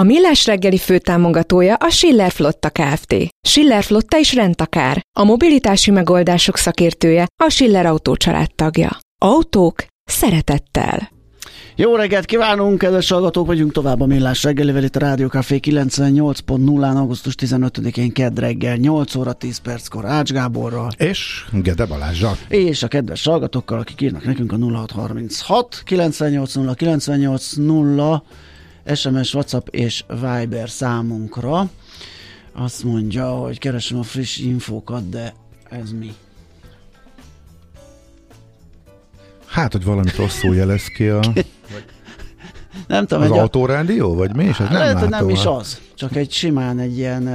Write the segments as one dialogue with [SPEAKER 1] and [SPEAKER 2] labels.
[SPEAKER 1] A Millás reggeli főtámogatója a Schiller Flotta Kft. Schiller Flotta is rendtakár. A mobilitási megoldások szakértője a Schiller Autó tagja. Autók szeretettel.
[SPEAKER 2] Jó reggelt kívánunk, kedves hallgatók, vagyunk tovább a Millás reggelivel itt a Rádió Café 98.0-án, augusztus 15-én kedd reggel, 8 óra 10 perckor Ács Gáborral.
[SPEAKER 3] És Gede Balázsral.
[SPEAKER 2] És a kedves hallgatókkal, akik írnak nekünk a 0636 980 980 SMS, WhatsApp és Viber számunkra. Azt mondja, hogy keresem a friss infókat, de ez mi?
[SPEAKER 3] Hát, hogy valamit rosszul jelez ki a...
[SPEAKER 2] nem tudom,
[SPEAKER 3] az autórádió, vagy mi is? Ez nem,
[SPEAKER 2] lehet, nem is az. Csak egy simán egy ilyen,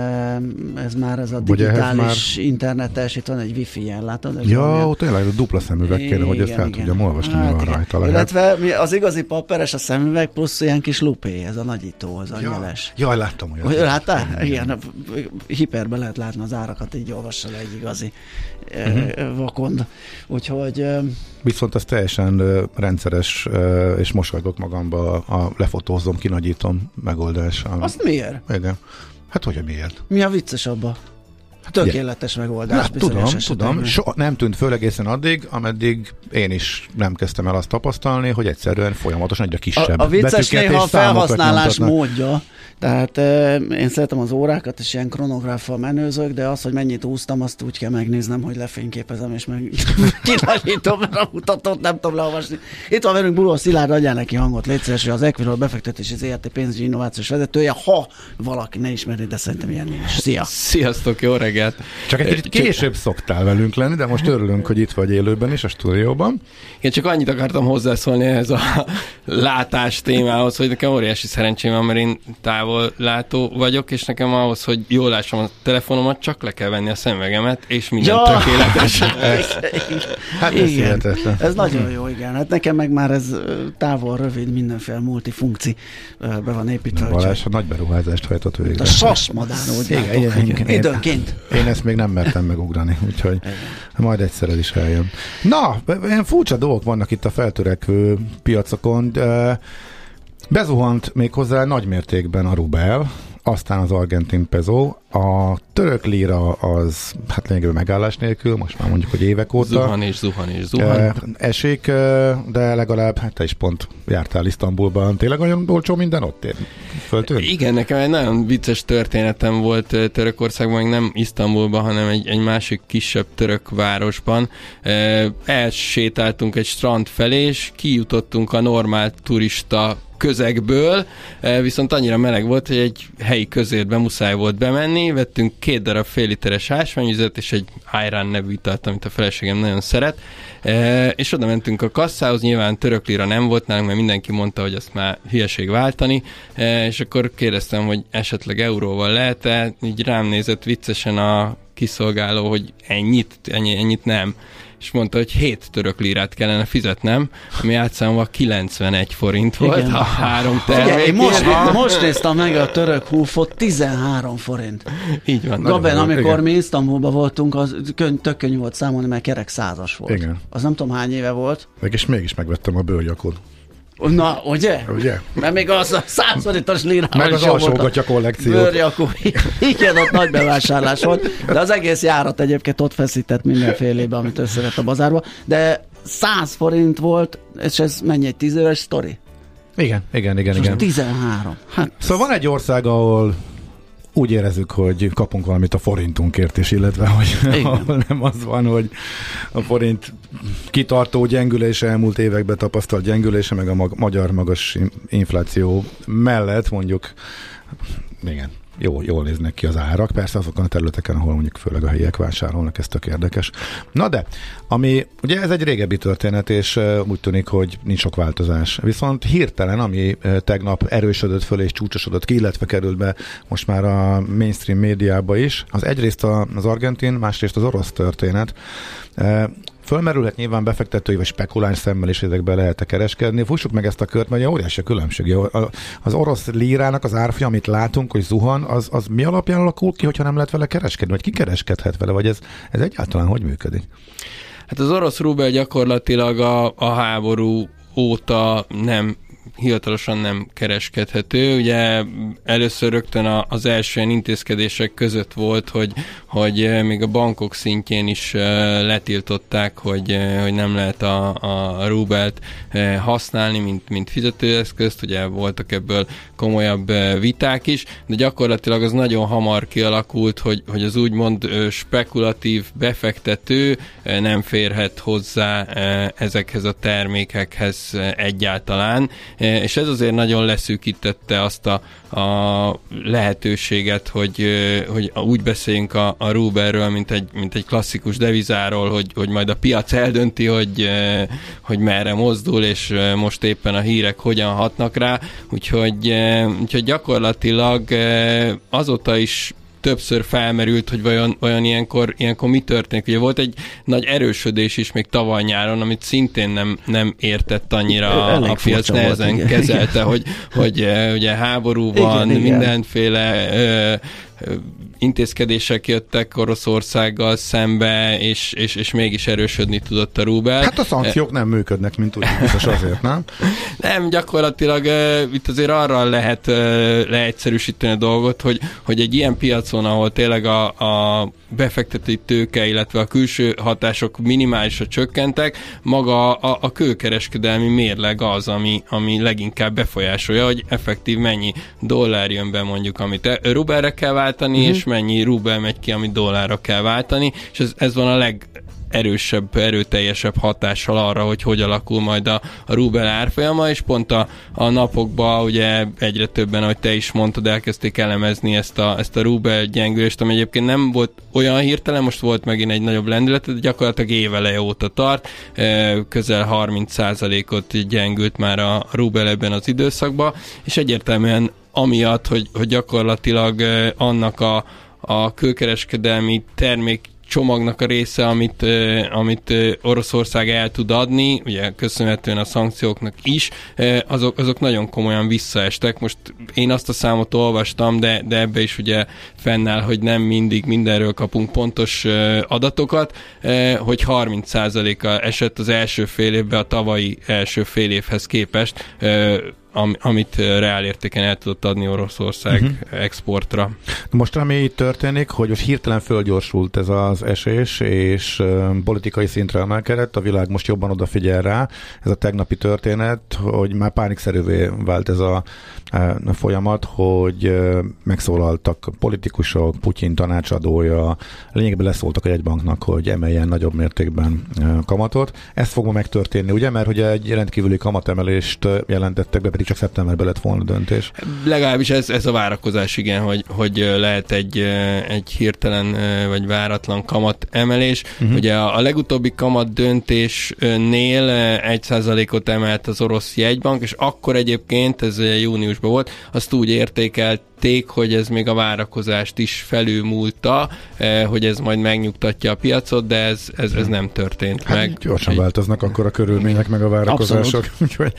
[SPEAKER 2] ez már ez a digitális már... internetes, itt van egy wifi jel, látod?
[SPEAKER 3] Ja, ott tényleg a dupla szemüveg kéne, hogy ezt igen. tudjam olvasni, hát, mi van rajta lehet.
[SPEAKER 2] Illetve az igazi papperes a szemüveg, plusz ilyen kis lupé, ez a nagyító, az a ja. nyeles.
[SPEAKER 3] Jaj, láttam
[SPEAKER 2] olyat. Láttál? Igen, igen. hiperbe lehet látni az árakat, így olvassa le egy igazi uh-huh. vakond. Úgyhogy...
[SPEAKER 3] Viszont ez teljesen rendszeres, és mosolygok magamba a lefotózom, kinagyítom megoldás.
[SPEAKER 2] Azt miért?
[SPEAKER 3] Igen. Hát hogy miért?
[SPEAKER 2] Mi a vicces abba? Tökéletes megoldás. Hát,
[SPEAKER 3] tudom, tudom. So, nem tűnt föl egészen addig, ameddig én is nem kezdtem el azt tapasztalni, hogy egyszerűen folyamatosan egyre kisebb
[SPEAKER 2] A, a vicces néha a felhasználás módja, tehát én szeretem az órákat, és ilyen kronográffal menőzök, de az, hogy mennyit úsztam, azt úgy kell megnéznem, hogy lefényképezem, és meg kilagyítom, mert a mutatót nem tudom leolvasni. Itt van velünk Buló Szilárd, adjál neki hangot, légy szíves, az Equilor befektetési ZRT pénzügyi innovációs vezetője, ha valaki ne ismeri, de szerintem ilyen nincs. Szia!
[SPEAKER 4] Sziasztok, jó reggelt!
[SPEAKER 3] Csak egy kicsit később szoktál velünk lenni, de most örülünk, hogy itt vagy élőben is a stúdióban.
[SPEAKER 4] Én csak annyit akartam hozzászólni ehhez a látás témához, hogy nekem óriási szerencsém van, mert én távol látó vagyok, és nekem ahhoz, hogy jól lássam a telefonomat, csak le kell venni a szemvegemet, és minden ja. tökéletes.
[SPEAKER 2] hát ez igen. Ez nagyon jó, igen. Hát nekem meg már ez távol, rövid, mindenféle multifunkci be van építve.
[SPEAKER 3] Balázs, a nagy beruházást hajtott végre.
[SPEAKER 2] A sasmadán, úgy időnként.
[SPEAKER 3] Én ezt még nem mertem megugrani, úgyhogy igen. majd egyszer el is eljön. Na, ilyen furcsa dolgok vannak itt a feltörekvő piacokon, de bezuhant még hozzá nagy mértékben a rubel, aztán az argentin peso, a török lira az hát lényegében megállás nélkül, most már mondjuk, hogy évek óta.
[SPEAKER 4] Zuhan és zuhan és zuhan.
[SPEAKER 3] Esik, de legalább, hát te is pont jártál Isztambulban, tényleg olyan olcsó minden ott ér? Föltűnt?
[SPEAKER 4] Igen, nekem egy nagyon vicces történetem volt Törökországban, nem Isztambulban, hanem egy, egy másik kisebb török városban. Elsétáltunk egy strand felé, és kijutottunk a normál turista közegből, viszont annyira meleg volt, hogy egy helyi közértbe muszáj volt bemenni, vettünk két darab fél literes ásványüzet, és egy Ayran nevű italt, amit a feleségem nagyon szeret, és oda mentünk a kasszához, nyilván török lira nem volt nálunk, mert mindenki mondta, hogy azt már hülyeség váltani, és akkor kérdeztem, hogy esetleg euróval lehet-e, így rám nézett viccesen a kiszolgáló, hogy ennyit, ennyi, ennyit nem és mondta, hogy 7 török lirát kellene fizetnem, ami átszámolva 91 forint volt Igen. a három termék.
[SPEAKER 2] Én most, most néztem meg a török húfot, 13 forint.
[SPEAKER 4] Így van.
[SPEAKER 2] Gaben, amikor Igen. mi Isztambulban voltunk, az tök könnyű volt számolni, mert kerek százas volt.
[SPEAKER 3] Igen.
[SPEAKER 2] Az nem tudom hány éve volt.
[SPEAKER 3] Meg és mégis megvettem a bőrjakot.
[SPEAKER 2] Na, ugye?
[SPEAKER 3] Ugye?
[SPEAKER 2] Mert még az a százszoritos lirával
[SPEAKER 3] Meg az alsógatya kollekció.
[SPEAKER 2] Bőrjakó. Igen, ott nagy bevásárlás volt. De az egész járat egyébként ott feszített mindenfélébe, amit összevett a bazárba. De 100 forint volt, és ez mennyi egy tíz éves sztori?
[SPEAKER 3] Igen, igen, igen. igen.
[SPEAKER 2] 13.
[SPEAKER 3] Hát, szóval van egy ország, ahol úgy érezzük, hogy kapunk valamit a forintunkért is, illetve hogy nem az van, hogy a forint kitartó gyengülése, elmúlt években tapasztalt gyengülése, meg a mag- magyar magas infláció mellett mondjuk igen, jó, jól néznek ki az árak, persze azokon a területeken, ahol mondjuk főleg a helyiek vásárolnak, ez tök érdekes. Na de, ami, ugye ez egy régebbi történet, és úgy tűnik, hogy nincs sok változás. Viszont hirtelen, ami tegnap erősödött föl és csúcsosodott ki, illetve került be most már a mainstream médiába is, az egyrészt az argentin, másrészt az orosz történet. Fölmerülhet nyilván befektetői vagy spekuláns szemmel is ezekbe lehet kereskedni. Fussuk meg ezt a kört, mert óriási a különbség. Az orosz lírának az árfolyam, amit látunk, hogy zuhan, az, az mi alapján alakul ki, hogyha nem lehet vele kereskedni, vagy ki kereskedhet vele, vagy ez, ez egyáltalán hogy működik?
[SPEAKER 4] Hát az orosz rubel gyakorlatilag a, a háború óta nem hivatalosan nem kereskedhető. Ugye először rögtön az első intézkedések között volt, hogy, hogy eh, még a bankok szintjén is eh, letiltották, hogy, eh, hogy nem lehet a, a rubelt használni, mint, mint fizetőeszközt, ugye voltak ebből komolyabb viták is, de gyakorlatilag az nagyon hamar kialakult, hogy, hogy az úgymond spekulatív befektető nem férhet hozzá ezekhez a termékekhez egyáltalán, és ez azért nagyon leszűkítette azt a, a lehetőséget, hogy, hogy úgy beszéljünk a, a Ruberről, mint egy, mint egy klasszikus devizáról, hogy, hogy majd a piac eldönti, hogy, hogy merre mozdul, és most éppen a hírek hogyan hatnak rá, úgyhogy, úgyhogy gyakorlatilag azóta is többször felmerült, hogy vajon, vajon ilyenkor, ilyenkor mi történik. Ugye volt egy nagy erősödés is még tavaly nyáron, amit szintén nem, nem értett annyira Elég a piac, nehezen volt, kezelte, igen. hogy, hogy ugye háború van, igen, mindenféle igen intézkedések jöttek Oroszországgal szembe, és, és, és mégis erősödni tudott a rubel.
[SPEAKER 3] Hát a szankciók nem működnek, mint úgy biztos azért, nem?
[SPEAKER 4] nem, gyakorlatilag uh, itt azért arra lehet uh, leegyszerűsíteni a dolgot, hogy, hogy egy ilyen piacon, ahol tényleg a, a befektetői tőke, illetve a külső hatások minimálisra csökkentek, maga a, a kőkereskedelmi mérleg az, ami, ami leginkább befolyásolja, hogy effektív mennyi dollár jön be mondjuk, amit rubelre kell váltani, uh-huh. és mennyi rubel megy ki, amit dollárra kell váltani, és ez, ez van a leg, erősebb, erőteljesebb hatással arra, hogy hogy alakul majd a, a rubel árfolyama, és pont a, a napokban ugye egyre többen, ahogy te is mondtad, elkezdték elemezni ezt a, ezt a rubel gyengülést, ami egyébként nem volt olyan hirtelen, most volt megint egy nagyobb lendület, de gyakorlatilag éveleje óta tart, közel 30%-ot gyengült már a rubel ebben az időszakban, és egyértelműen amiatt, hogy, hogy gyakorlatilag annak a, a kőkereskedelmi termék csomagnak a része, amit, amit Oroszország el tud adni, ugye köszönhetően a szankcióknak is, azok, azok nagyon komolyan visszaestek. Most én azt a számot olvastam, de, de ebbe is ugye fennáll, hogy nem mindig mindenről kapunk pontos adatokat, hogy 30%-a esett az első fél évben a tavalyi első fél évhez képest am, amit reál értéken el tudott adni Oroszország uh-huh. exportra.
[SPEAKER 3] Most ami itt történik, hogy most hirtelen fölgyorsult ez az esés, és politikai szintre emelkedett, a világ most jobban odafigyel rá. Ez a tegnapi történet, hogy már pánikszerűvé vált ez a uh, folyamat, hogy megszólaltak politikusok, Putyin tanácsadója, lényegben leszóltak a jegybanknak, hogy emeljen nagyobb mértékben kamatot. Ez fog ma megtörténni, ugye? Mert ugye egy rendkívüli kamatemelést jelentettek be, pedig csak szeptemberben lett volna döntés.
[SPEAKER 4] Legalábbis ez, ez a várakozás, igen, hogy, hogy lehet egy, egy hirtelen vagy váratlan kamat emelés. Uh-huh. Ugye a, a legutóbbi kamat döntésnél egy százalékot emelt az orosz jegybank, és akkor egyébként, ez júniusban volt, azt úgy értékelt hitték, hogy ez még a várakozást is felülmúlta, eh, hogy ez majd megnyugtatja a piacot, de ez, ez, ez nem történt hát meg.
[SPEAKER 3] Gyorsan változnak akkor a körülmények, meg a várakozások. oké,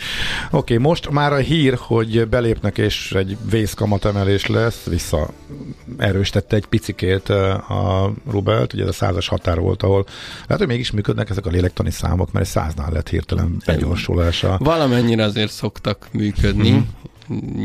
[SPEAKER 3] okay, most már a hír, hogy belépnek és egy vészkamatemelés lesz, vissza erősítette egy picikét eh, a Rubelt, ugye ez a százas határ volt, ahol lehet, hogy mégis működnek ezek a lélektani számok, mert egy száznál lett hirtelen begyorsulása.
[SPEAKER 4] Valamennyire azért szoktak működni. Mm-hmm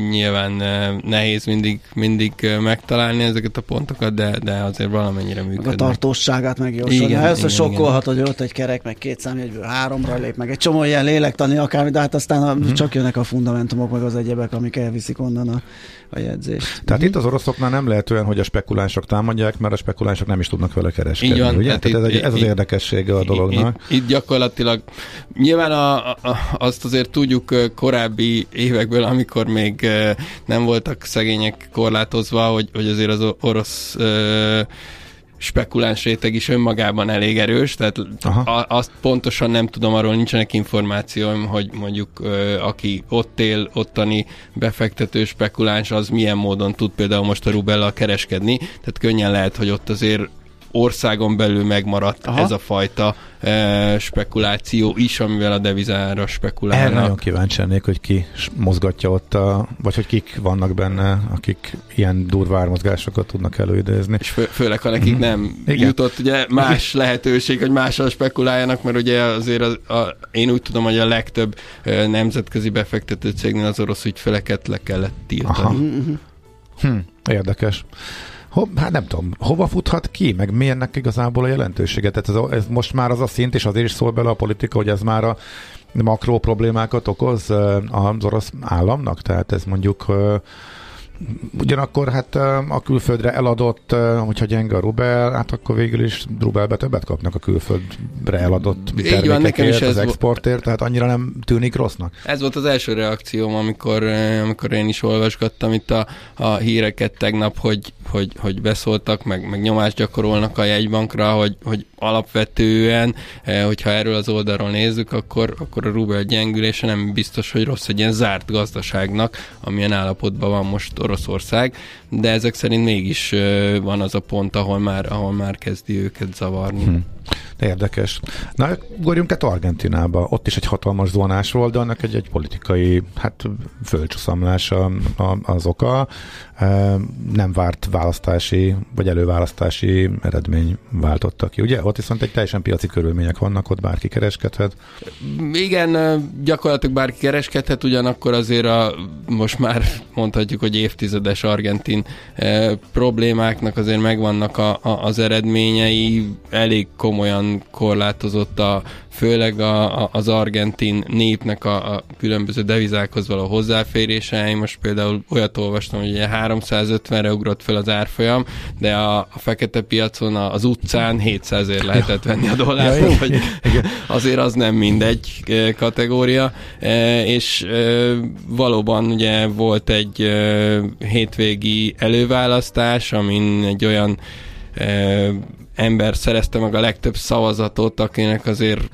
[SPEAKER 4] nyilván eh, nehéz mindig, mindig eh, megtalálni ezeket a pontokat, de, de azért valamennyire működik.
[SPEAKER 2] A tartóságát megjósolni. Igen, Először sokkolhat, hogy ott egy kerek, meg két számjegyből háromra lép, meg egy csomó ilyen lélektani akármi, de hát aztán a, mm-hmm. csak jönnek a fundamentumok, meg az egyebek, amik elviszik onnan a, a jegyzést.
[SPEAKER 3] Tehát mm-hmm. itt az oroszoknál nem lehet olyan, hogy a spekulánsok támadják, mert a spekulánsok nem is tudnak vele kereskedni. Így van, ugye? Tehát, itt, ez, ez az érdekessége a dolognak.
[SPEAKER 4] Itt, itt gyakorlatilag nyilván a, a, azt azért tudjuk eh, korábbi évekből, amikor még nem voltak szegények korlátozva, hogy, hogy azért az orosz spekuláns réteg is önmagában elég erős, tehát a, azt pontosan nem tudom, arról nincsenek információim, hogy mondjuk aki ott él, ottani befektető spekuláns, az milyen módon tud például most a rubellal kereskedni, tehát könnyen lehet, hogy ott azért országon belül megmaradt Aha. ez a fajta e, spekuláció is, amivel a devizára spekulálnak.
[SPEAKER 3] Erre nagyon kíváncsi lennék, hogy ki mozgatja ott, a, vagy hogy kik vannak benne, akik ilyen durva ármozgásokat tudnak előidézni.
[SPEAKER 4] És fő, főleg, ha nekik mm. nem Igen. jutott ugye más lehetőség, hogy mással spekuláljanak, mert ugye azért az, a, én úgy tudom, hogy a legtöbb e, nemzetközi befektető cégnél az orosz ügyfeleket le kellett tiltani. Aha. Mhm.
[SPEAKER 3] Hm, érdekes. Ho, hát nem tudom, hova futhat ki, meg mi ennek igazából a jelentősége? Tehát ez, ez most már az a szint, és azért is szól bele a politika, hogy ez már a makró problémákat okoz az orosz államnak? Tehát ez mondjuk Ugyanakkor hát a külföldre eladott, hogyha gyenge a rubel, hát akkor végül is rubelbe többet kapnak a külföldre eladott termékekért, az exportért, tehát annyira nem tűnik rossznak.
[SPEAKER 4] Ez volt az első reakcióm, amikor, amikor én is olvasgattam itt a, a híreket tegnap, hogy, hogy, hogy beszóltak, meg, meg nyomást gyakorolnak a jegybankra, hogy, hogy alapvetően, hogyha erről az oldalról nézzük, akkor, akkor a rubel gyengülése nem biztos, hogy rossz egy ilyen zárt gazdaságnak, amilyen állapotban van most Oroszország, de ezek szerint mégis van az a pont, ahol már, ahol már kezdi őket zavarni. Hmm.
[SPEAKER 3] Érdekes. Na, ugorjunk át Argentinába. Ott is egy hatalmas zónás volt, de annak egy, egy politikai hát, földcsúszamlás az oka. Nem várt választási, vagy előválasztási eredmény váltotta ki. Ugye? Ott viszont egy teljesen piaci körülmények vannak, ott bárki kereskedhet.
[SPEAKER 4] Igen, gyakorlatilag bárki kereskedhet, ugyanakkor azért a, most már mondhatjuk, hogy évtizedes argentin problémáknak azért megvannak a, a, az eredményei, elég komolyan korlátozott a, főleg a, a, az argentin népnek a, a különböző devizákhoz való hozzáférése. Én most például olyat olvastam, hogy 350-re ugrott fel az árfolyam, de a, a fekete piacon, a, az utcán 700-ért lehetett venni a dollárt, ja, hogy azért az nem mindegy e, kategória, e, és e, valóban ugye volt egy hétvégi előválasztás, amin egy olyan ember szerezte meg a legtöbb szavazatot, akinek azért,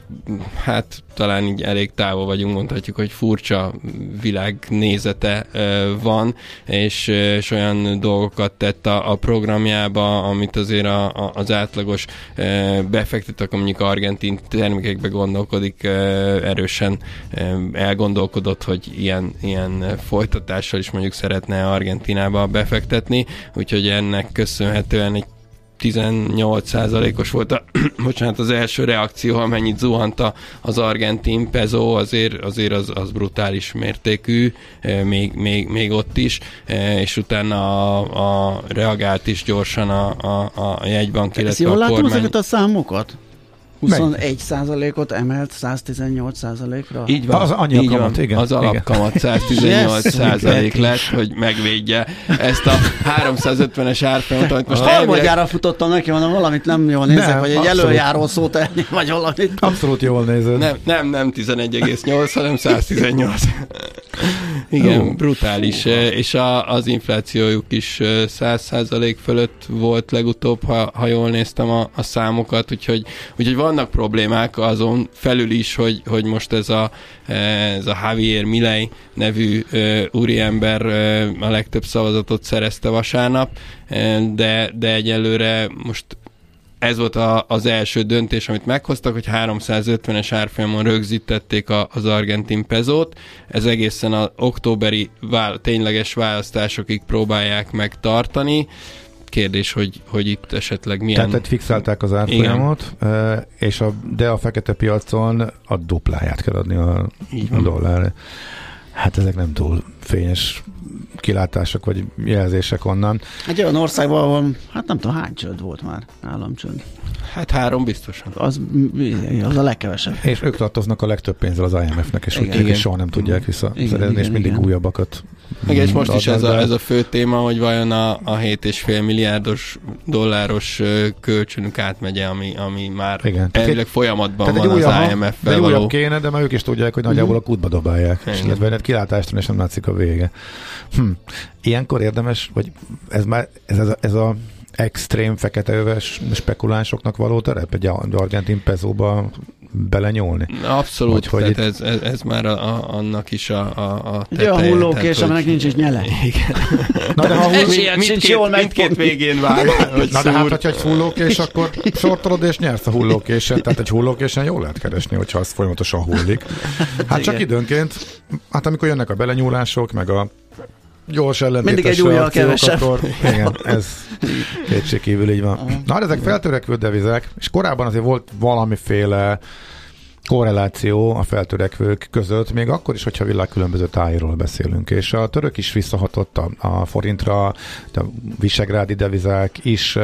[SPEAKER 4] hát talán így elég távol vagyunk, mondhatjuk, hogy furcsa világnézete van, és, és olyan dolgokat tett a, a programjába, amit azért a, a, az átlagos befektetők, mondjuk argentin termékekbe gondolkodik, erősen elgondolkodott, hogy ilyen, ilyen folytatással is mondjuk szeretne Argentinába befektetni, úgyhogy ennek köszönhetően egy 18%-os volt a, bocsánat, az első reakció, amennyit zuhant az argentin peso, azért, azért az, az brutális mértékű, e, még, még, még ott is, e, és utána a, a reagált is gyorsan a, a, a jegybank,
[SPEAKER 2] illetve Ezt jól a kormány. ezeket a számokat? 21 százalékot emelt 118 százalékra?
[SPEAKER 4] Így van.
[SPEAKER 3] Az annyi így kamat, igen.
[SPEAKER 4] Az alapkamat 118 százalék lett, hogy megvédje ezt a 350-es árfolyamot, amit most
[SPEAKER 2] elvileg... futottam neki, mondom, valamit nem jól nézek, nem, vagy egy abszolút. előjáró szót elni, vagy valamit.
[SPEAKER 3] Abszolút jól nézed.
[SPEAKER 4] Nem, nem, nem 11,8, hanem 118. Igen, uh. brutális, és a, az inflációjuk is 100% fölött volt legutóbb, ha, ha jól néztem a, a számokat, úgyhogy, úgyhogy vannak problémák azon felül is, hogy, hogy most ez a, ez a Javier Milei nevű úriember a legtöbb szavazatot szerezte vasárnap, de, de egyelőre most ez volt a, az első döntés, amit meghoztak, hogy 350-es árfolyamon rögzítették a, az argentin pezót. Ez egészen az októberi vál, tényleges választásokig próbálják megtartani. Kérdés, hogy, hogy itt esetleg milyen...
[SPEAKER 3] Tehát fixálták az árfolyamot, Igen. és a, de a fekete piacon a dupláját kell adni a, a dollár. Hát ezek nem túl fényes kilátások vagy jelzések onnan.
[SPEAKER 2] Egy olyan országban, ahol, hát nem tudom, hány csőd volt már, államcsőd.
[SPEAKER 4] Hát három biztosan.
[SPEAKER 2] Az, az a legkevesebb.
[SPEAKER 3] És ők tartoznak a legtöbb pénzzel az IMF-nek, és igen, ők is soha nem tudják visszaszerezni, és mindig igen. újabbakat
[SPEAKER 4] igen, és most is ez a, ez a fő téma, hogy vajon a, a 7,5 milliárdos dolláros kölcsönük átmegye, ami, ami már Igen. elvileg folyamatban van az IMF-fel
[SPEAKER 3] Egy újabb kéne, de már ők is tudják, hogy nagyjából a kútba dobálják. Igen. És illetve kilátást és nem látszik a vége. Hm. Ilyenkor érdemes, vagy ez már ez, ez, a, ez a extrém fekete öves spekulánsoknak való terep egy argentin pezóba belenyúlni?
[SPEAKER 4] Abszolút, hogy tehát itt... ez, ez, ez már a, a, annak is a, a, a
[SPEAKER 2] teteje. Olyan hullókés, hogy... aminek nincs is nyele.
[SPEAKER 4] Igen.
[SPEAKER 2] Na de ha hulló,
[SPEAKER 4] mind, mindkét, jól mindkét végén vág.
[SPEAKER 3] Na de hát, hogyha egy hullókés, akkor sortolod és nyersz a hullókésen. Tehát egy hullókésen jól lehet keresni, hogyha az folyamatosan hullik. Hát csak időnként, hát amikor jönnek a belenyúlások, meg a gyors ellentétes
[SPEAKER 2] Mindig egy újjal kevesebb.
[SPEAKER 3] Akkor, igen, ez kétségkívül így van. Na, ezek feltörekvő devizek, és korábban azért volt valamiféle korreláció a feltörekvők között, még akkor is, hogyha világ különböző tájéről beszélünk. És a török is visszahatott a, a forintra, a visegrádi devizák is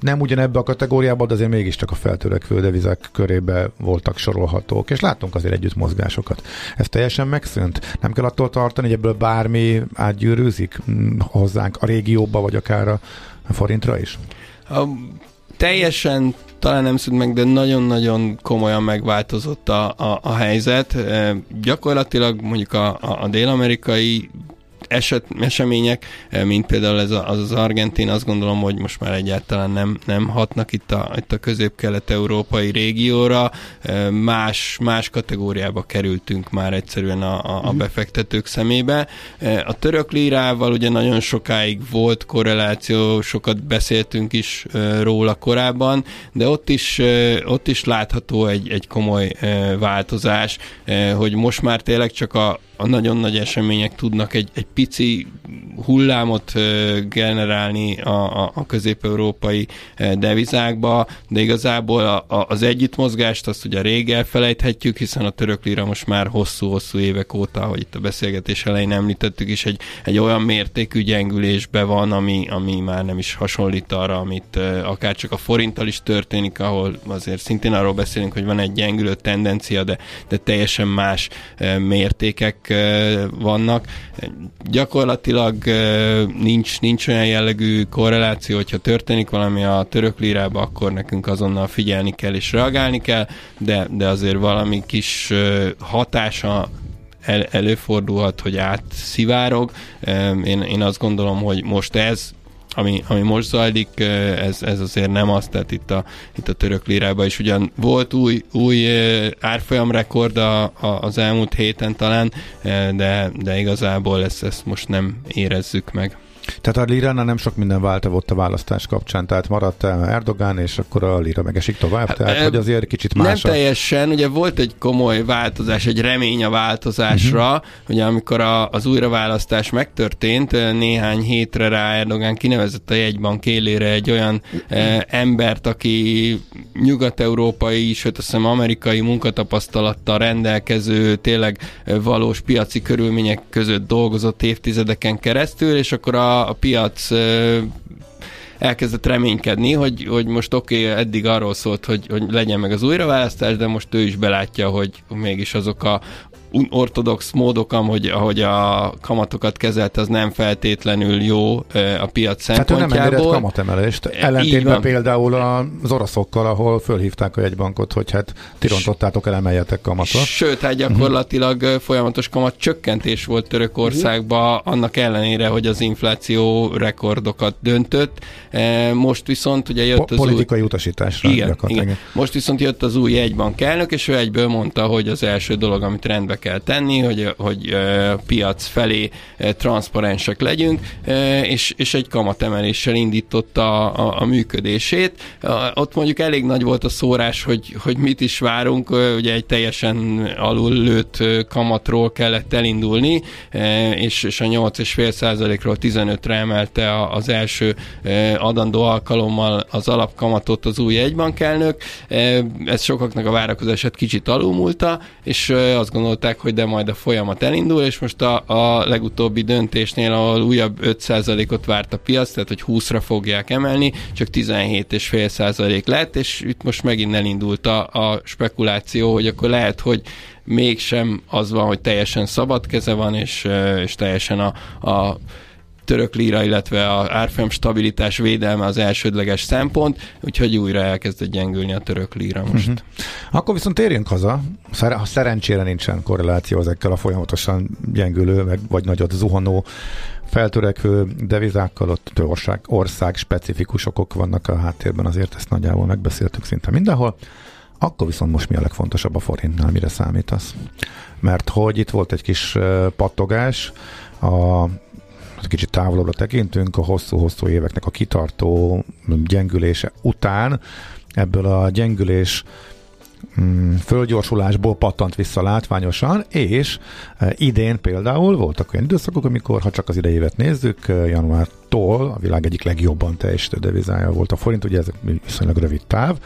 [SPEAKER 3] nem ugyanebbe a kategóriába, de azért mégiscsak a feltörekvő devizák körébe voltak sorolhatók, és láttunk azért együtt mozgásokat. Ez teljesen megszűnt? Nem kell attól tartani, hogy ebből bármi átgyűrűzik mm, hozzánk a régióba, vagy akár a forintra is?
[SPEAKER 4] A, teljesen talán nem szűnt meg, de nagyon-nagyon komolyan megváltozott a, a, a helyzet. E, gyakorlatilag mondjuk a, a, a dél-amerikai eset, események, eh, mint például ez a, az, az Argentin, azt gondolom, hogy most már egyáltalán nem, nem hatnak itt a, itt a közép-kelet-európai régióra, eh, más, más kategóriába kerültünk már egyszerűen a, a, a mhm. befektetők szemébe. Eh, a török lírával ugye nagyon sokáig volt korreláció, sokat beszéltünk is róla korábban, de ott is, ott is látható egy, egy komoly változás, hogy most már tényleg csak a, a nagyon nagy események tudnak egy, egy pici hullámot generálni a, a, a közép-európai devizákba, de igazából a, a, az együttmozgást azt ugye rég elfelejthetjük, hiszen a török lira most már hosszú-hosszú évek óta, ahogy itt a beszélgetés elején említettük is, egy, egy olyan mértékű gyengülésbe van, ami, ami már nem is hasonlít arra, amit akár csak a forinttal is történik, ahol azért szintén arról beszélünk, hogy van egy gyengülő tendencia, de, de teljesen más mértékek vannak. Gyakorlatilag nincs, nincs olyan jellegű korreláció, hogyha történik valami a török lírába, akkor nekünk azonnal figyelni kell és reagálni kell, de, de azért valami kis hatása el, előfordulhat, hogy átszivárog. Én, én azt gondolom, hogy most ez ami, ami most zajlik, ez, ez azért nem az, tehát itt a, itt a török lirában is ugyan volt új, új árfolyamrekord a, a, az elmúlt héten talán, de, de igazából ezt, ezt most nem érezzük meg.
[SPEAKER 3] Tehát a Liránál nem sok minden változott a választás kapcsán, tehát maradt Erdogán, és akkor a Lira megesik tovább, hát, tehát e, hogy azért kicsit más.
[SPEAKER 4] Nem teljesen, ugye volt egy komoly változás, egy remény a változásra, uh-huh. ugye amikor a, az újraválasztás megtörtént, néhány hétre rá Erdogán kinevezett a jegybank élére egy olyan uh-huh. embert, aki nyugat-európai, sőt azt hiszem amerikai munkatapasztalattal rendelkező, tényleg valós piaci körülmények között dolgozott évtizedeken keresztül, és akkor a a, piac elkezdett reménykedni, hogy, hogy most oké, okay, eddig arról szólt, hogy, hogy legyen meg az újraválasztás, de most ő is belátja, hogy mégis azok a, ortodox módok, ahogy, ahogy a kamatokat kezelte, az nem feltétlenül jó a piac szempontjából.
[SPEAKER 3] Tehát ő nem kamatemelést. Ellentétben például az oroszokkal, ahol fölhívták a jegybankot, hogy hát ti rontottátok el, emeljetek kamatot.
[SPEAKER 4] Sőt, hát gyakorlatilag uh-huh. folyamatos kamat csökkentés volt Törökországban, uh-huh. annak ellenére, hogy az infláció rekordokat döntött. Most viszont ugye jött po-
[SPEAKER 3] az politikai új... utasításra.
[SPEAKER 4] Igen, igen. Most viszont jött az új jegybank elnök, és ő egyből mondta, hogy az első dolog, amit rendbe kell tenni, hogy, hogy piac felé transzparensek legyünk, és, és egy kamatemeléssel indította a, a, a működését. Ott mondjuk elég nagy volt a szórás, hogy, hogy mit is várunk, ugye egy teljesen alul lőtt kamatról kellett elindulni, és, és a 8,5 százalékról 15-re emelte az első adandó alkalommal az alapkamatot az új egybankelnök. Ez sokaknak a várakozását kicsit alulmúlta, és azt gondolták, mondták, hogy de majd a folyamat elindul, és most a, a legutóbbi döntésnél, ahol újabb 5%-ot várt a piac, tehát hogy 20-ra fogják emelni, csak 17,5% lett, és itt most megint elindult a, a spekuláció, hogy akkor lehet, hogy mégsem az van, hogy teljesen szabad keze van, és, és teljesen a, a török líra, illetve a árfolyam stabilitás védelme az elsődleges szempont, úgyhogy újra elkezdett gyengülni a török líra most. Uh-huh.
[SPEAKER 3] Akkor viszont térjünk haza, ha szerencsére nincsen korreláció ezekkel a folyamatosan gyengülő, vagy nagyot zuhanó feltörekvő devizákkal, ott ország, ország specifikus okok vannak a háttérben, azért ezt nagyjából megbeszéltük szinte mindenhol. Akkor viszont most mi a legfontosabb a forintnál, mire számítasz? Mert hogy itt volt egy kis pattogás, a kicsit távolabbra tekintünk, a hosszú-hosszú éveknek a kitartó gyengülése után ebből a gyengülés mm, földgyorsulásból pattant vissza látványosan, és e, idén például voltak olyan időszakok, amikor, ha csak az idejévet nézzük, e, januártól a világ egyik legjobban teljesítő devizája volt a forint, ugye ez viszonylag rövid táv,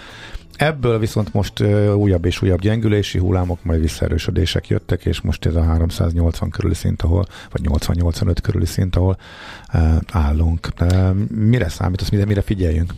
[SPEAKER 3] Ebből viszont most újabb és újabb gyengülési hullámok, majd visszaerősödések jöttek, és most ez a 380 körüli szint, ahol, vagy 80-85 körüli szint, ahol állunk. Mire számít, mire, mire figyeljünk?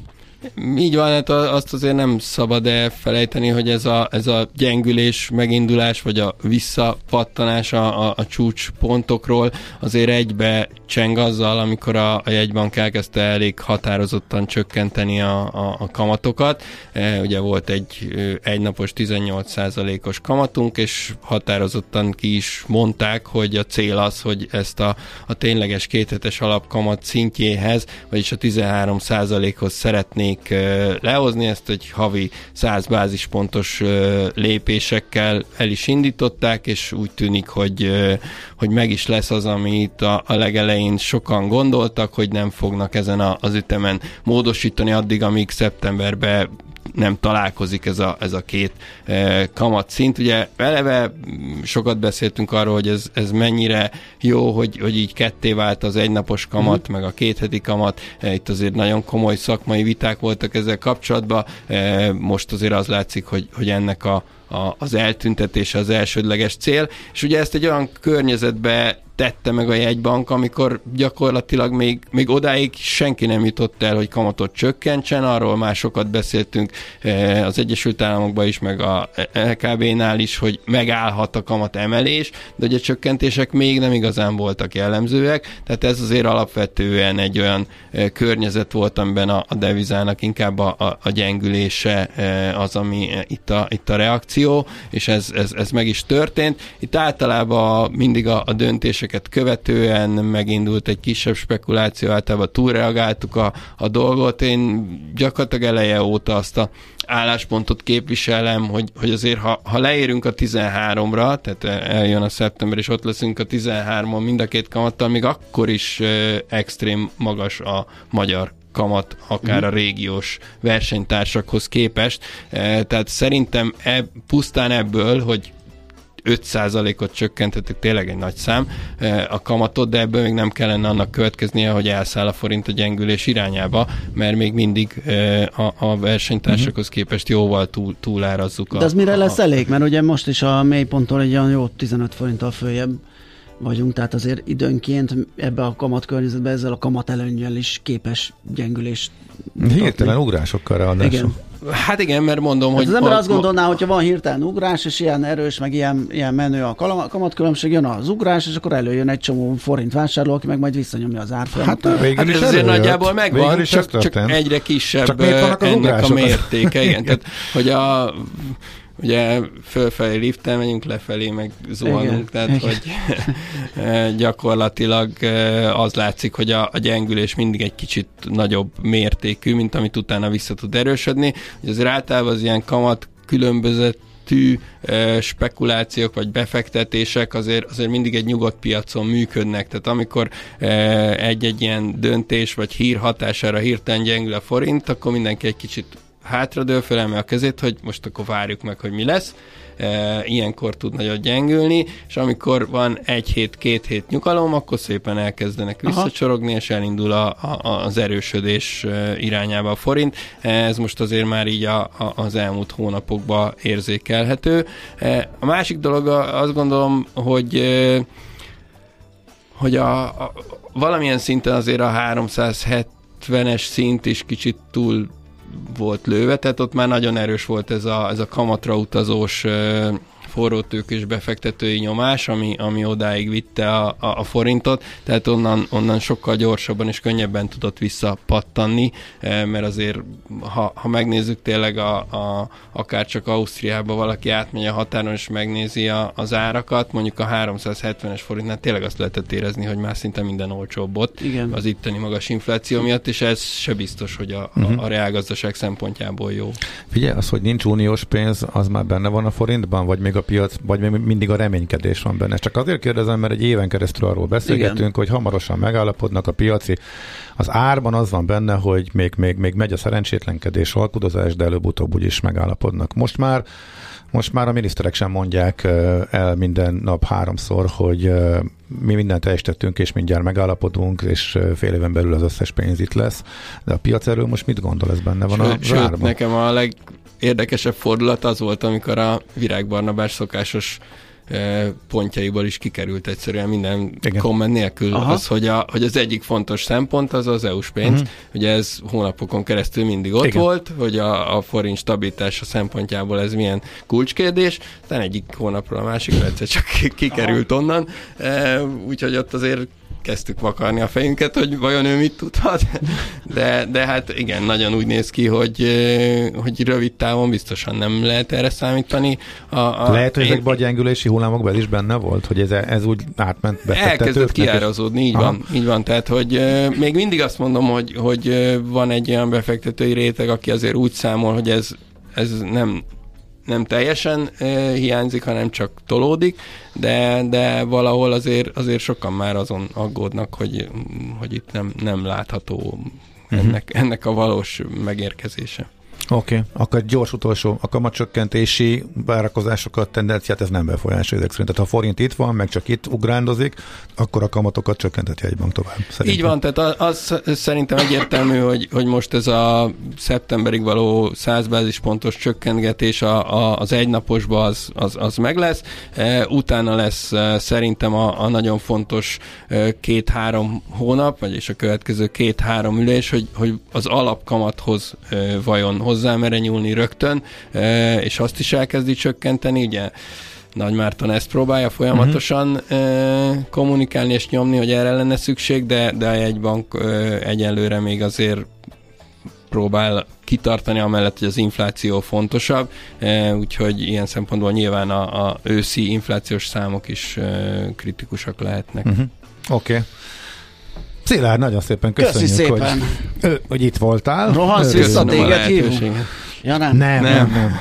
[SPEAKER 4] Így van, hát azt azért nem szabad elfelejteni, hogy ez a, ez a gyengülés, megindulás, vagy a visszapattanás a, a, a csúcspontokról azért egybe cseng azzal, amikor a, a jegybank elkezdte elég határozottan csökkenteni a, a, a kamatokat. E, ugye volt egy egynapos 18%-os kamatunk, és határozottan ki is mondták, hogy a cél az, hogy ezt a, a tényleges kéthetes alapkamat szintjéhez, vagyis a 13%-hoz szeretné szeretnék lehozni, ezt egy havi 100 bázispontos lépésekkel el is indították, és úgy tűnik, hogy, hogy meg is lesz az, amit a, a legelején sokan gondoltak, hogy nem fognak ezen az ütemen módosítani addig, amíg szeptemberben nem találkozik ez a, ez a két e, kamatszint. Ugye eleve sokat beszéltünk arról, hogy ez, ez mennyire jó, hogy, hogy így ketté vált az egynapos kamat, mm. meg a kétheti kamat. E, itt azért nagyon komoly szakmai viták voltak ezzel kapcsolatban. E, most azért az látszik, hogy, hogy ennek a a, az eltüntetése az elsődleges cél, és ugye ezt egy olyan környezetbe tette meg a jegybank, amikor gyakorlatilag még, még odáig senki nem jutott el, hogy kamatot csökkentsen, arról már sokat beszéltünk eh, az Egyesült Államokban is, meg a LKB-nál is, hogy megállhat a kamat emelés, de ugye a csökkentések még nem igazán voltak jellemzőek, tehát ez azért alapvetően egy olyan eh, környezet volt, amiben a, a devizának inkább a, a, a gyengülése eh, az, ami itt a, itt a reakció, és ez, ez, ez meg is történt. Itt általában mindig a, a döntések döntéseket követően megindult egy kisebb spekuláció, általában túlreagáltuk a, a dolgot. Én gyakorlatilag eleje óta azt a álláspontot képviselem, hogy, hogy azért ha, ha leérünk a 13-ra, tehát eljön a szeptember, és ott leszünk a 13-on mind a két kamattal, még akkor is extrém magas a magyar kamat, akár a régiós versenytársakhoz képest. Tehát szerintem e, pusztán ebből, hogy 5%-ot csökkentettük, tényleg egy nagy szám eh, a kamatot, de ebből még nem kellene annak következnie, hogy elszáll a forint a gyengülés irányába, mert még mindig eh, a, a versenytársakhoz mhm. képest jóval túl, túlárazzuk.
[SPEAKER 2] De az a, mire a, lesz elég? Mert ugye most is a mélyponttól egy olyan jó 15 forinttal följebb vagyunk, tehát azért időnként ebbe a kamat környezetbe ezzel a kamat előnyel is képes gyengülést.
[SPEAKER 3] Hirtelen ugrásokkal ráadásul. Igen.
[SPEAKER 4] Hát igen, mert mondom, hát hogy...
[SPEAKER 2] Az ember azt gondolná, hogyha van hirtelen ugrás, és ilyen erős, meg ilyen, ilyen menő a kamatkülönbség, jön az ugrás, és akkor előjön egy csomó forint vásárló, aki meg majd visszanyomja az árfolyamot.
[SPEAKER 4] Hát, végül hát ez azért nagyjából megvan, csak, csak egyre kisebb csak ennek a mértéke. Igen, tehát, hogy a ugye fölfelé liftel megyünk, lefelé meg zuhanunk, tehát Igen. hogy gyakorlatilag az látszik, hogy a, a gyengülés mindig egy kicsit nagyobb mértékű, mint amit utána vissza tud erősödni. Ugye azért általában az ilyen kamat különbözött tű spekulációk vagy befektetések azért, azért mindig egy nyugodt piacon működnek. Tehát amikor egy-egy ilyen döntés vagy hír hatására hirtelen gyengül a forint, akkor mindenki egy kicsit hátradől, fölemel a kezét, hogy most akkor várjuk meg, hogy mi lesz. E, ilyenkor tud nagyon gyengülni, és amikor van egy hét, két hét nyugalom, akkor szépen elkezdenek visszacsorogni, és elindul a, a, az erősödés e, irányába a forint. Ez most azért már így a, a, az elmúlt hónapokban érzékelhető. E, a másik dolog azt gondolom, hogy e, hogy a, a, valamilyen szinten azért a 370-es szint is kicsit túl volt lőve, tehát ott már nagyon erős volt ez a, ez a kamatra utazós forrótők és befektetői nyomás, ami, ami odáig vitte a, a, a forintot, tehát onnan, onnan sokkal gyorsabban és könnyebben tudott visszapattanni, mert azért, ha, ha megnézzük tényleg a, a, akár csak Ausztriába valaki átmegy a határon és megnézi a, az árakat, mondjuk a 370-es forintnál tényleg azt lehetett érezni, hogy már szinte minden olcsóbb ott Igen. az itteni magas infláció miatt, és ez se biztos, hogy a, uh-huh. a, mhm. a reálgazdaság szempontjából jó.
[SPEAKER 3] Figyelj, az, hogy nincs uniós pénz, az már benne van a forintban, vagy még a piac, vagy még mindig a reménykedés van benne. Csak azért kérdezem, mert egy éven keresztül arról beszélgetünk, Igen. hogy hamarosan megállapodnak a piaci. Az árban az van benne, hogy még, még, még megy a szerencsétlenkedés, alkudozás, de előbb-utóbb úgyis megállapodnak. Most már most már a miniszterek sem mondják el minden nap háromszor, hogy mi mindent teljesítettünk, és mindjárt megállapodunk, és fél éven belül az összes pénz itt lesz. De a piac erről most mit gondol, ez benne van a
[SPEAKER 4] Sőt, zárban? nekem a legérdekesebb fordulat az volt, amikor a Virág Barnabás szokásos pontjaiból is kikerült egyszerűen minden Igen. komment nélkül Aha. az, hogy, a, hogy az egyik fontos szempont az az EU-s pénz. Uh-huh. Ugye ez hónapokon keresztül mindig ott Igen. volt, hogy a, a forint stabilitása szempontjából ez milyen kulcskérdés, aztán egyik hónapról a másikra egyszer csak kikerült Aha. onnan, úgyhogy ott azért kezdtük vakarni a fejünket, hogy vajon ő mit tudhat, de, de hát igen, nagyon úgy néz ki, hogy, hogy rövid távon biztosan nem lehet erre számítani.
[SPEAKER 3] A, a, lehet, hogy én... ezekben a gyengülési hullámokban is benne volt, hogy ez, ez úgy átment
[SPEAKER 4] Elkezdett kiárazódni, így Aha. van, így van, tehát hogy még mindig azt mondom, hogy, hogy van egy olyan befektetői réteg, aki azért úgy számol, hogy ez, ez nem nem teljesen e, hiányzik, hanem csak tolódik, de, de valahol azért, azért sokan már azon aggódnak, hogy, hogy itt nem, nem látható mhm. ennek, ennek a valós megérkezése.
[SPEAKER 3] Oké, okay. akkor gyors utolsó, a kamatcsökkentési várakozásokat, tendenciát ez nem befolyásolja ezek szerint. Tehát ha a forint itt van, meg csak itt ugrándozik, akkor a kamatokat csökkenteti egy bank tovább.
[SPEAKER 4] Szerintem. Így van, tehát az, az szerintem egyértelmű, hogy, hogy most ez a szeptemberig való 100 bázispontos csökkentgetés a, a, az egynaposba az, az, az meg lesz. E, utána lesz e, szerintem a, a nagyon fontos e, két-három hónap, vagyis a következő két-három ülés, hogy, hogy az alapkamathoz e, vajon hozzá mere nyúlni rögtön, e, és azt is elkezdi csökkenteni, ugye nagy Márton ezt próbálja folyamatosan uh-huh. kommunikálni és nyomni, hogy erre lenne szükség, de, de a jegybank e, egyelőre még azért próbál kitartani amellett, hogy az infláció fontosabb, úgyhogy ilyen szempontból nyilván a, a őszi inflációs számok is kritikusak lehetnek.
[SPEAKER 3] Uh-huh. Oké. Okay. Szilárd, nagyon szépen köszönjük, Köszi szépen. Hogy, hogy itt voltál.
[SPEAKER 2] Rohansz vissza téged hívunk.
[SPEAKER 3] Ja, nem. Nem, nem, nem.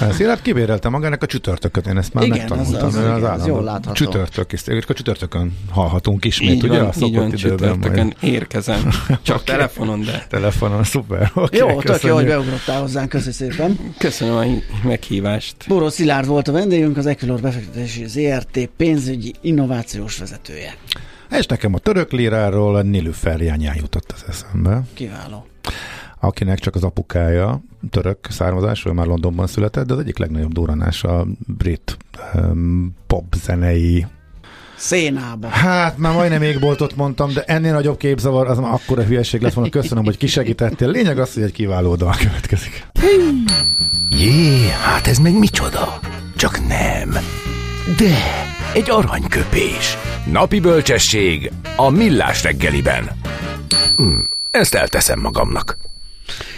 [SPEAKER 3] nem. Szilárd kibérelte magának a csütörtököt, én ezt már Igen, megtanultam. Az, az, az, az jól látható. Csütörtök, a csütörtökön hallhatunk ismét,
[SPEAKER 4] így
[SPEAKER 3] ugye?
[SPEAKER 4] Van, a így van, csütörtökön majd. érkezem. Csak okay. telefonon, de...
[SPEAKER 3] Telefonon, szuper.
[SPEAKER 2] Okay, jó, tök jó, hogy beugrottál hozzánk, köszi szépen.
[SPEAKER 4] Köszönöm a meghívást.
[SPEAKER 2] Bóró Szilárd volt a vendégünk, az Equilor befektetési ZRT pénzügyi innovációs vezetője.
[SPEAKER 3] És nekem a török líráról a Nilüferjányán jutott az eszembe.
[SPEAKER 2] Kiváló.
[SPEAKER 3] Akinek csak az apukája török származású, már Londonban született, de az egyik legnagyobb duranás a brit um, pop zenei
[SPEAKER 2] Szénába.
[SPEAKER 3] Hát már majdnem még boltot mondtam, de ennél nagyobb képzavar, az már akkora hülyeség lesz volna. Köszönöm, hogy kisegítettél. Lényeg az, hogy egy kiváló dal következik.
[SPEAKER 5] Jé, hát ez meg micsoda? Csak nem. De, egy aranyköpés. Napi bölcsesség a millás reggeliben. Hm, ezt elteszem magamnak.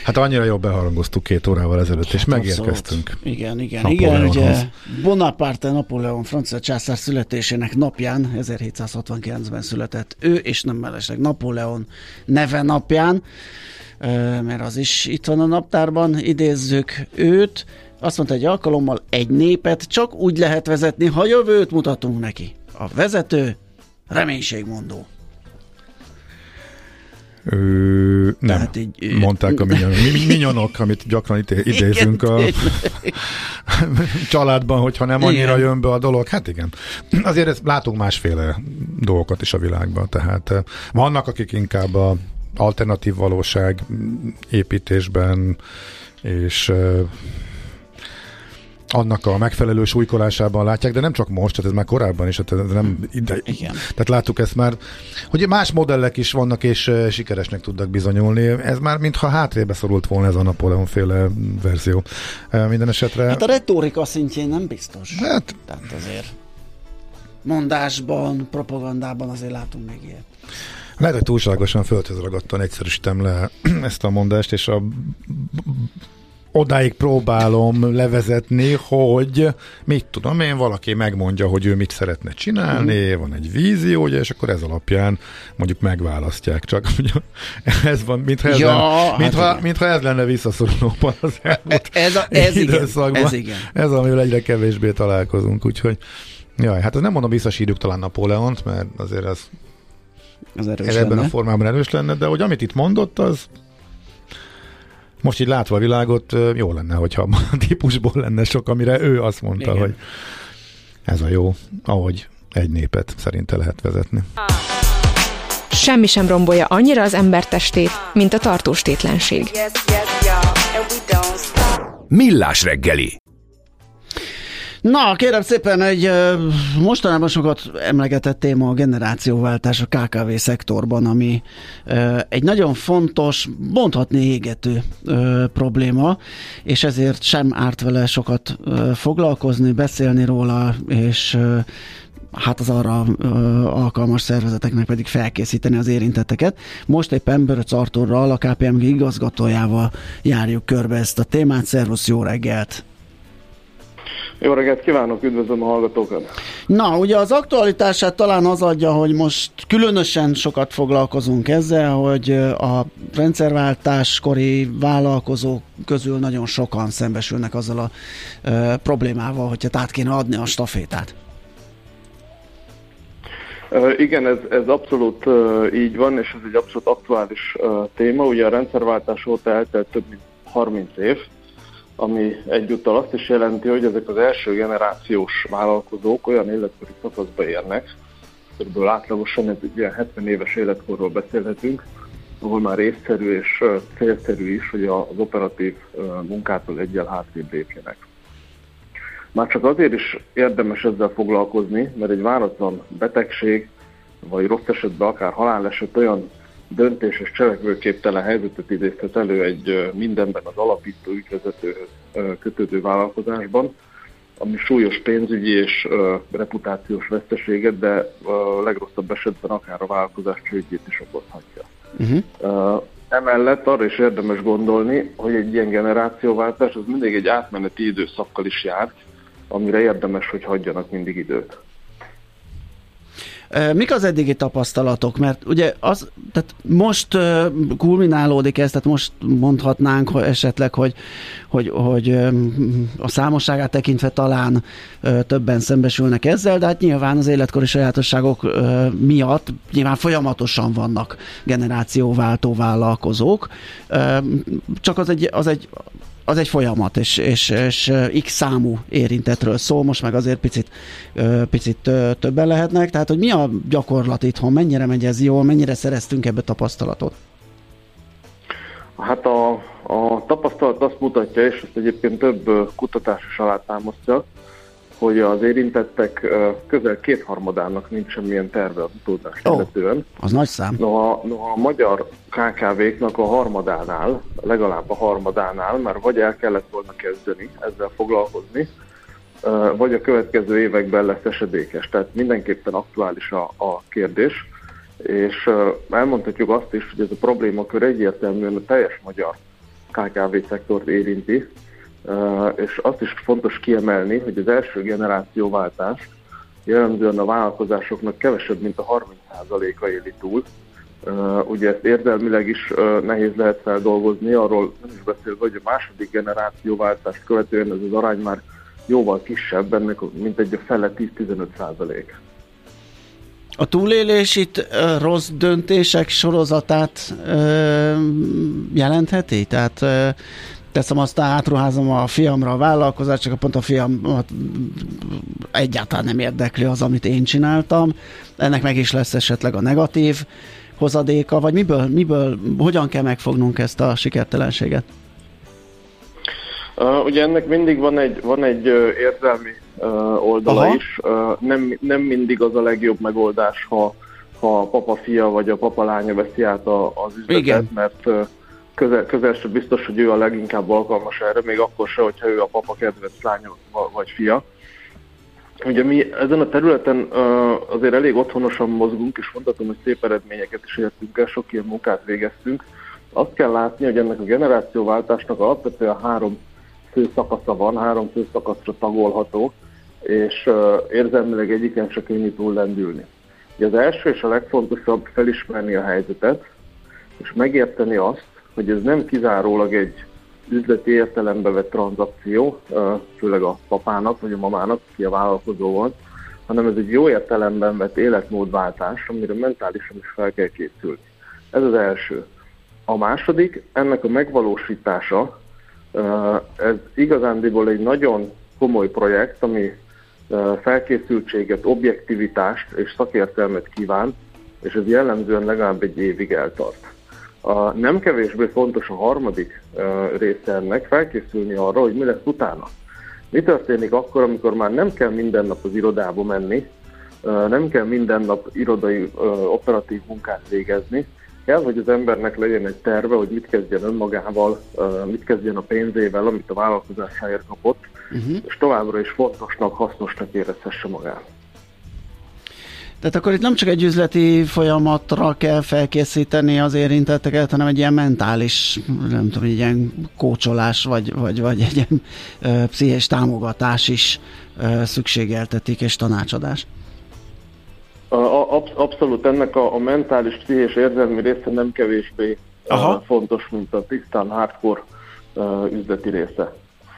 [SPEAKER 3] Hát annyira jobb beharangoztuk két órával ezelőtt, és megérkeztünk.
[SPEAKER 2] Abszolút. Igen, igen, igen, ugye Bonaparte Napóleon francia császár születésének napján, 1769-ben született ő, és nem mellesleg Napóleon neve napján, mert az is itt van a naptárban, idézzük őt, azt mondta egy alkalommal, egy népet csak úgy lehet vezetni, ha jövőt mutatunk neki. A vezető reménységmondó.
[SPEAKER 3] Ö, nem, Tehát így, mondták a minyonok, minyonok, amit gyakran idézünk a családban, hogyha nem annyira igen. jön be a dolog. Hát igen. Azért ezt látunk másféle dolgokat is a világban, tehát vannak, akik inkább a alternatív valóság építésben és annak a megfelelő súlykolásában látják, de nem csak most, tehát ez már korábban is, tehát ez nem ide, Igen. Tehát láttuk ezt már, hogy más modellek is vannak, és sikeresnek tudnak bizonyulni. Ez már mintha hátrébe szorult volna ez a Napoleon féle verzió. Minden esetre...
[SPEAKER 2] Hát a retorika szintjén nem biztos. Hát... Tehát azért mondásban, propagandában azért látunk még ilyet.
[SPEAKER 3] Lehet, hogy túlságosan földhöz ragadtan egyszerűsítem le ezt a mondást, és a odáig próbálom levezetni, hogy mit tudom én, valaki megmondja, hogy ő mit szeretne csinálni, mm. van egy víziója, és akkor ez alapján mondjuk megválasztják. Csak ez van, mintha ez, ja, lenne, hát mintha, hát mintha ez lenne visszaszorulóban az elmúlt
[SPEAKER 2] ez, a, ez időszakban. Igen,
[SPEAKER 3] ez igen. Ez, amivel egyre kevésbé találkozunk, úgyhogy Jaj, hát ez nem mondom, visszasírjuk talán Napóleont, mert azért ez az erős ebben lenne. a formában erős lenne, de hogy amit itt mondott, az most így látva a világot, jó lenne, hogyha a típusból lenne sok, amire ő azt mondta, Igen. hogy ez a jó, ahogy egy népet szerinte lehet vezetni.
[SPEAKER 1] Semmi sem rombolja annyira az embertestét, mint a tartóstétlenség.
[SPEAKER 5] Millás reggeli
[SPEAKER 2] Na, kérem szépen, egy mostanában sokat emlegetett téma a generációváltás a KKV szektorban, ami egy nagyon fontos, mondhatni égető probléma, és ezért sem árt vele sokat foglalkozni, beszélni róla, és hát az arra ö, alkalmas szervezeteknek pedig felkészíteni az érintetteket. Most éppen Böröc Arturral, a KPMG igazgatójával járjuk körbe ezt a témát. Szervusz, jó reggelt!
[SPEAKER 6] Jó reggelt kívánok, üdvözlöm a hallgatókat!
[SPEAKER 2] Na, ugye az aktualitását talán az adja, hogy most különösen sokat foglalkozunk ezzel, hogy a rendszerváltáskori vállalkozók közül nagyon sokan szembesülnek azzal a e, problémával, hogyha át kéne adni a stafétát.
[SPEAKER 6] Igen, ez, ez abszolút így van, és ez egy abszolút aktuális téma. Ugye a rendszerváltás óta eltelt több mint 30 év, ami egyúttal azt is jelenti, hogy ezek az első generációs vállalkozók olyan életkori szakaszba érnek, körülbelül átlagosan egy ilyen 70 éves életkorról beszélhetünk, ahol már észszerű és célszerű is, hogy az operatív munkától egyel hátrébb lépjenek. Már csak azért is érdemes ezzel foglalkozni, mert egy váratlan betegség, vagy rossz esetben akár haláleset olyan döntés és cselekvőképtelen helyzetet idézhet elő egy mindenben az alapító ügyvezetőhöz kötődő vállalkozásban, ami súlyos pénzügyi és reputációs veszteséget, de a legrosszabb esetben akár a vállalkozás csődjét is okozhatja. Uh-huh. Emellett arra is érdemes gondolni, hogy egy ilyen generációváltás az mindig egy átmeneti időszakkal is jár, amire érdemes, hogy hagyjanak mindig időt.
[SPEAKER 2] Mik az eddigi tapasztalatok? Mert ugye az, tehát most kulminálódik ez, tehát most mondhatnánk esetleg, hogy, hogy, hogy a számosságát tekintve talán többen szembesülnek ezzel, de hát nyilván az életkori sajátosságok miatt nyilván folyamatosan vannak generációváltó vállalkozók. Csak az egy, az egy az egy folyamat, és, és, és x számú érintetről szól, most meg azért picit, picit többen lehetnek, tehát hogy mi a gyakorlat itthon, mennyire megy ez jól, mennyire szereztünk ebbe tapasztalatot?
[SPEAKER 6] Hát a, a tapasztalat azt mutatja, és ezt egyébként több kutatás is alátámasztja, hogy az érintettek közel kétharmadának nincs semmilyen terve az utódást oh, illetően.
[SPEAKER 2] Az nagy szám.
[SPEAKER 6] Noha, noha a magyar KKV-knak a harmadánál, legalább a harmadánál már vagy el kellett volna kezdeni ezzel foglalkozni, vagy a következő években lesz esedékes. Tehát mindenképpen aktuális a, a kérdés, és elmondhatjuk azt is, hogy ez a problémakör egyértelműen a teljes magyar KKV szektort érinti, és azt is fontos kiemelni, hogy az első generációváltás jellemzően a vállalkozásoknak kevesebb, mint a 30%-a éli túl. Ugye ezt érzelmileg is nehéz lehet feldolgozni, arról nem is beszélve, hogy a második generációváltást követően ez az arány már jóval kisebb, ennek mint egy a fele 10-15 százalék.
[SPEAKER 2] A túlélés itt rossz döntések sorozatát jelentheti? Tehát teszem azt, átruházom a fiamra a vállalkozást, csak pont a fiam egyáltalán nem érdekli az, amit én csináltam. Ennek meg is lesz esetleg a negatív hozadéka, vagy miből, miből hogyan kell megfognunk ezt a sikertelenséget?
[SPEAKER 6] Uh, ugye ennek mindig van egy, van egy uh, érzelmi uh, oldala Aha. is. Uh, nem, nem mindig az a legjobb megoldás, ha, ha a papa fia vagy a papa lánya veszi át a, az üzletet, Igen. mert uh, közel, közel sem biztos, hogy ő a leginkább alkalmas erre, még akkor se, hogyha ő a papa kedvenc lánya vagy fia. Ugye mi ezen a területen azért elég otthonosan mozgunk, és mondhatom, hogy szép eredményeket is értünk el, sok ilyen munkát végeztünk. Azt kell látni, hogy ennek a generációváltásnak alapvetően három fő szakasza van, három fő szakaszra tagolható, és érzelmileg egyiken se könnyű túl lendülni. Ugye az első és a legfontosabb felismerni a helyzetet, és megérteni azt, hogy ez nem kizárólag egy üzleti értelembe vett tranzakció, főleg a papának vagy a mamának, ki a vállalkozó volt, hanem ez egy jó értelemben vett életmódváltás, amire mentálisan is fel kell készülni. Ez az első. A második, ennek a megvalósítása, ez igazándiból egy nagyon komoly projekt, ami felkészültséget, objektivitást és szakértelmet kíván, és ez jellemzően legalább egy évig eltart. A nem kevésbé fontos a harmadik része ennek, felkészülni arra, hogy mi lesz utána. Mi történik akkor, amikor már nem kell minden nap az irodába menni, nem kell minden nap irodai operatív munkát végezni, kell, hogy az embernek legyen egy terve, hogy mit kezdjen önmagával, mit kezdjen a pénzével, amit a vállalkozásáért kapott, uh-huh. és továbbra is fontosnak, hasznosnak érezhesse magát.
[SPEAKER 2] Tehát akkor itt nem csak egy üzleti folyamatra kell felkészíteni az érintetteket, hanem egy ilyen mentális, nem tudom, egy ilyen kócsolás, vagy, vagy, vagy egy ilyen ö, pszichés támogatás is ö, szükségeltetik, és tanácsadás.
[SPEAKER 6] Abszolút ennek a, a mentális, pszichés érzelmi része nem kevésbé Aha. fontos, mint a tisztán hardcore üzleti része.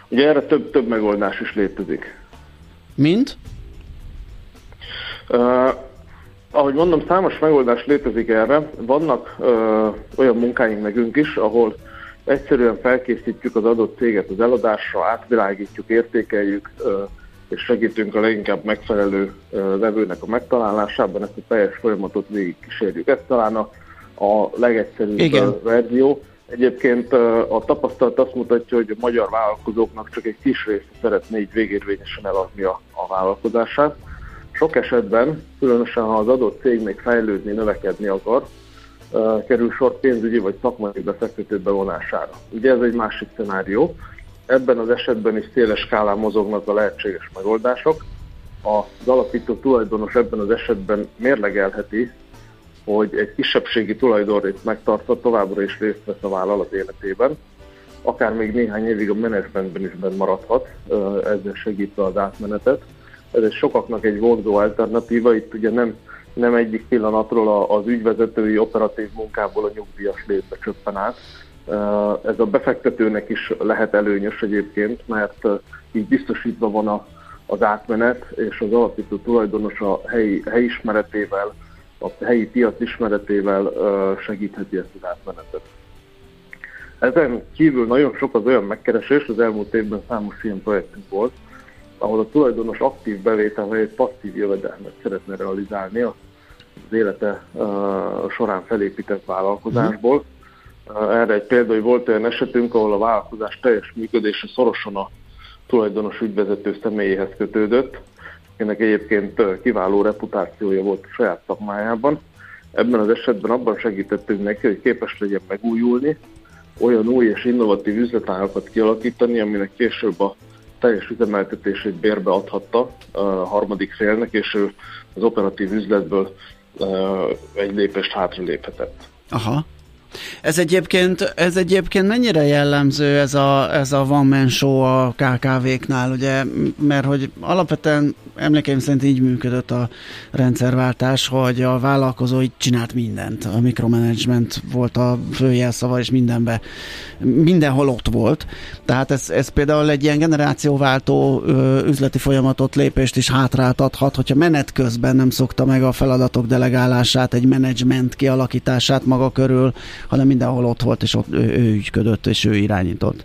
[SPEAKER 6] Ugye erre több, több megoldás is létezik.
[SPEAKER 2] Mint?
[SPEAKER 6] Ahogy mondom, számos megoldás létezik erre. Vannak ö, olyan munkáink nekünk is, ahol egyszerűen felkészítjük az adott céget az eladásra, átvilágítjuk, értékeljük, ö, és segítünk a leginkább megfelelő ö, vevőnek a megtalálásában, ezt a teljes folyamatot végig kísérjük. Ez talán a, a legegyszerűbb Igen. verzió. Egyébként a tapasztalat azt mutatja, hogy a magyar vállalkozóknak csak egy kis része szeretné így végérvényesen eladni a, a vállalkozását sok esetben, különösen ha az adott cég még fejlődni, növekedni akar, kerül sor pénzügyi vagy szakmai befektető bevonására. Ugye ez egy másik szenárió. Ebben az esetben is széles skálán mozognak a lehetséges megoldások. Az alapító tulajdonos ebben az esetben mérlegelheti, hogy egy kisebbségi tulajdonrészt megtartva továbbra is részt vesz a vállalat életében, akár még néhány évig a menedzsmentben is maradhat, ezzel segítve az átmenetet ez sokaknak egy vonzó alternatíva, itt ugye nem, nem egyik pillanatról az ügyvezetői operatív munkából a nyugdíjas létbe csöppen át. Ez a befektetőnek is lehet előnyös egyébként, mert így biztosítva van a, az átmenet, és az alapító tulajdonos a helyi, helyismeretével, a helyi piac ismeretével segítheti ezt az átmenetet. Ezen kívül nagyon sok az olyan megkeresés, az elmúlt évben számos ilyen projektünk volt, ahol a tulajdonos aktív bevétel helyett passzív jövedelmet szeretne realizálni az élete során felépített vállalkozásból. Uh, erre egy példa, hogy volt olyan esetünk, ahol a vállalkozás teljes működése szorosan a tulajdonos ügyvezető személyéhez kötődött, ennek egyébként kiváló reputációja volt a saját szakmájában. Ebben az esetben abban segítettünk neki, hogy képes legyen megújulni, olyan új és innovatív üzletágakat kialakítani, aminek később a teljes üzemeltetését bérbe adhatta a harmadik félnek, és ő az operatív üzletből egy lépést hátra léphetett.
[SPEAKER 2] Aha. Ez egyébként, ez egyébként mennyire jellemző ez a, ez a one man show a KKV-knál, ugye, mert hogy alapvetően emlékeim szerint így működött a rendszerváltás, hogy a vállalkozó így csinált mindent. A mikromanagement volt a főjelszava, és mindenbe, mindenhol ott volt. Tehát ez, ez például egy ilyen generációváltó ö, üzleti folyamatot, lépést is hátráltathat, hogyha menet közben nem szokta meg a feladatok delegálását, egy menedzsment kialakítását maga körül, hanem mindenhol ott volt, és ott ő, ő ügyködött, és ő irányított.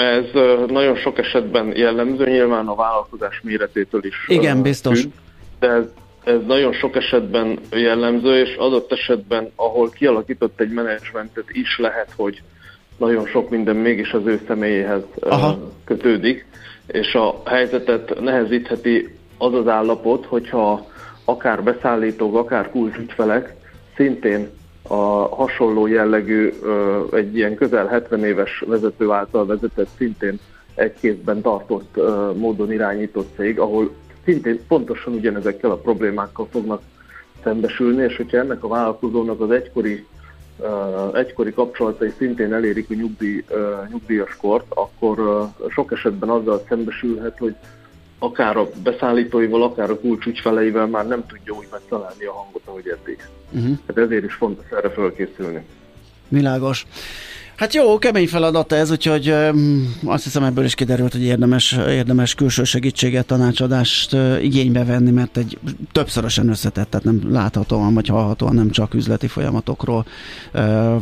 [SPEAKER 6] Ez nagyon sok esetben jellemző, nyilván a vállalkozás méretétől is.
[SPEAKER 2] Igen, biztos.
[SPEAKER 6] Függ, de ez, ez nagyon sok esetben jellemző, és adott esetben, ahol kialakított egy menedzsmentet is lehet, hogy nagyon sok minden mégis az ő személyéhez Aha. kötődik, és a helyzetet nehezítheti az az állapot, hogyha akár beszállítók, akár kulcsügyfelek szintén a hasonló jellegű, egy ilyen közel 70 éves vezető által vezetett, szintén egy kézben tartott módon irányított cég, ahol szintén pontosan ugyanezekkel a problémákkal fognak szembesülni, és hogyha ennek a vállalkozónak az egykori, egykori kapcsolatai szintén elérik a nyugdíj, nyugdíjas kort, akkor sok esetben azzal szembesülhet, hogy akár a beszállítóival, akár a kulcsügyfeleivel már nem tudja úgy megtalálni a hangot, ahogy eddig. Uh-huh. Hát ezért is fontos erre fölkészülni.
[SPEAKER 2] Világos. Hát jó, kemény feladat ez, úgyhogy um, azt hiszem ebből is kiderült, hogy érdemes, érdemes külső segítséget, tanácsadást uh, igénybe venni, mert egy többszörösen összetett, tehát nem láthatóan vagy hallhatóan nem csak üzleti folyamatokról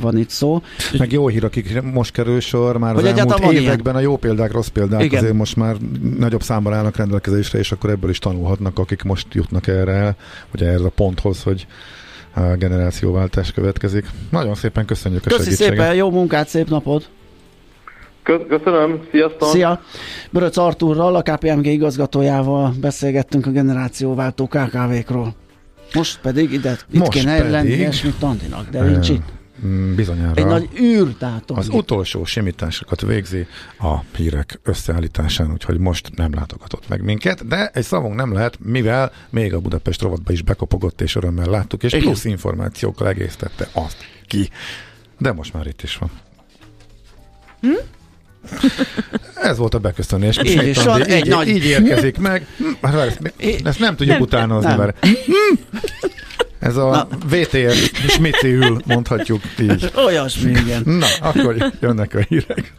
[SPEAKER 2] van itt szó.
[SPEAKER 3] Meg jó hír, akik most kerül sor, már hogy az elmúlt években ilyen. a jó példák, rossz példák Igen. azért most már nagyobb számban állnak rendelkezésre, és akkor ebből is tanulhatnak, akik most jutnak erre, vagy erre a ponthoz, hogy generációváltás következik. Nagyon szépen köszönjük a
[SPEAKER 2] Köszi
[SPEAKER 3] segítséget.
[SPEAKER 2] szépen, jó munkát, szép napot!
[SPEAKER 6] Köszönöm, sziasztok!
[SPEAKER 2] Szia! Böröc Arturral, a KPMG igazgatójával beszélgettünk a generációváltó KKV-król. Most pedig ide, itt Most kéne pedig, lenni Esmit Tandinak, de nincs itt.
[SPEAKER 3] Mm, bizonyára.
[SPEAKER 2] Egy nagy űrtátom.
[SPEAKER 3] Az utolsó simításokat végzi a hírek összeállításán, úgyhogy most nem látogatott meg minket, de egy szavunk nem lehet, mivel még a Budapest rovatba is bekopogott, és örömmel láttuk, és plusz információkkal egésztette azt ki. De most már itt is van. Hm? Ez volt a beköszönés.
[SPEAKER 2] Így, így, így,
[SPEAKER 3] így, nagy... így érkezik meg. Hm, ezt, ezt nem tudjuk nem, utánozni, nem. mert ez a Na. VTR smici ül, mondhatjuk így.
[SPEAKER 2] Olyasmi, igen.
[SPEAKER 3] Na, akkor jönnek a hírek.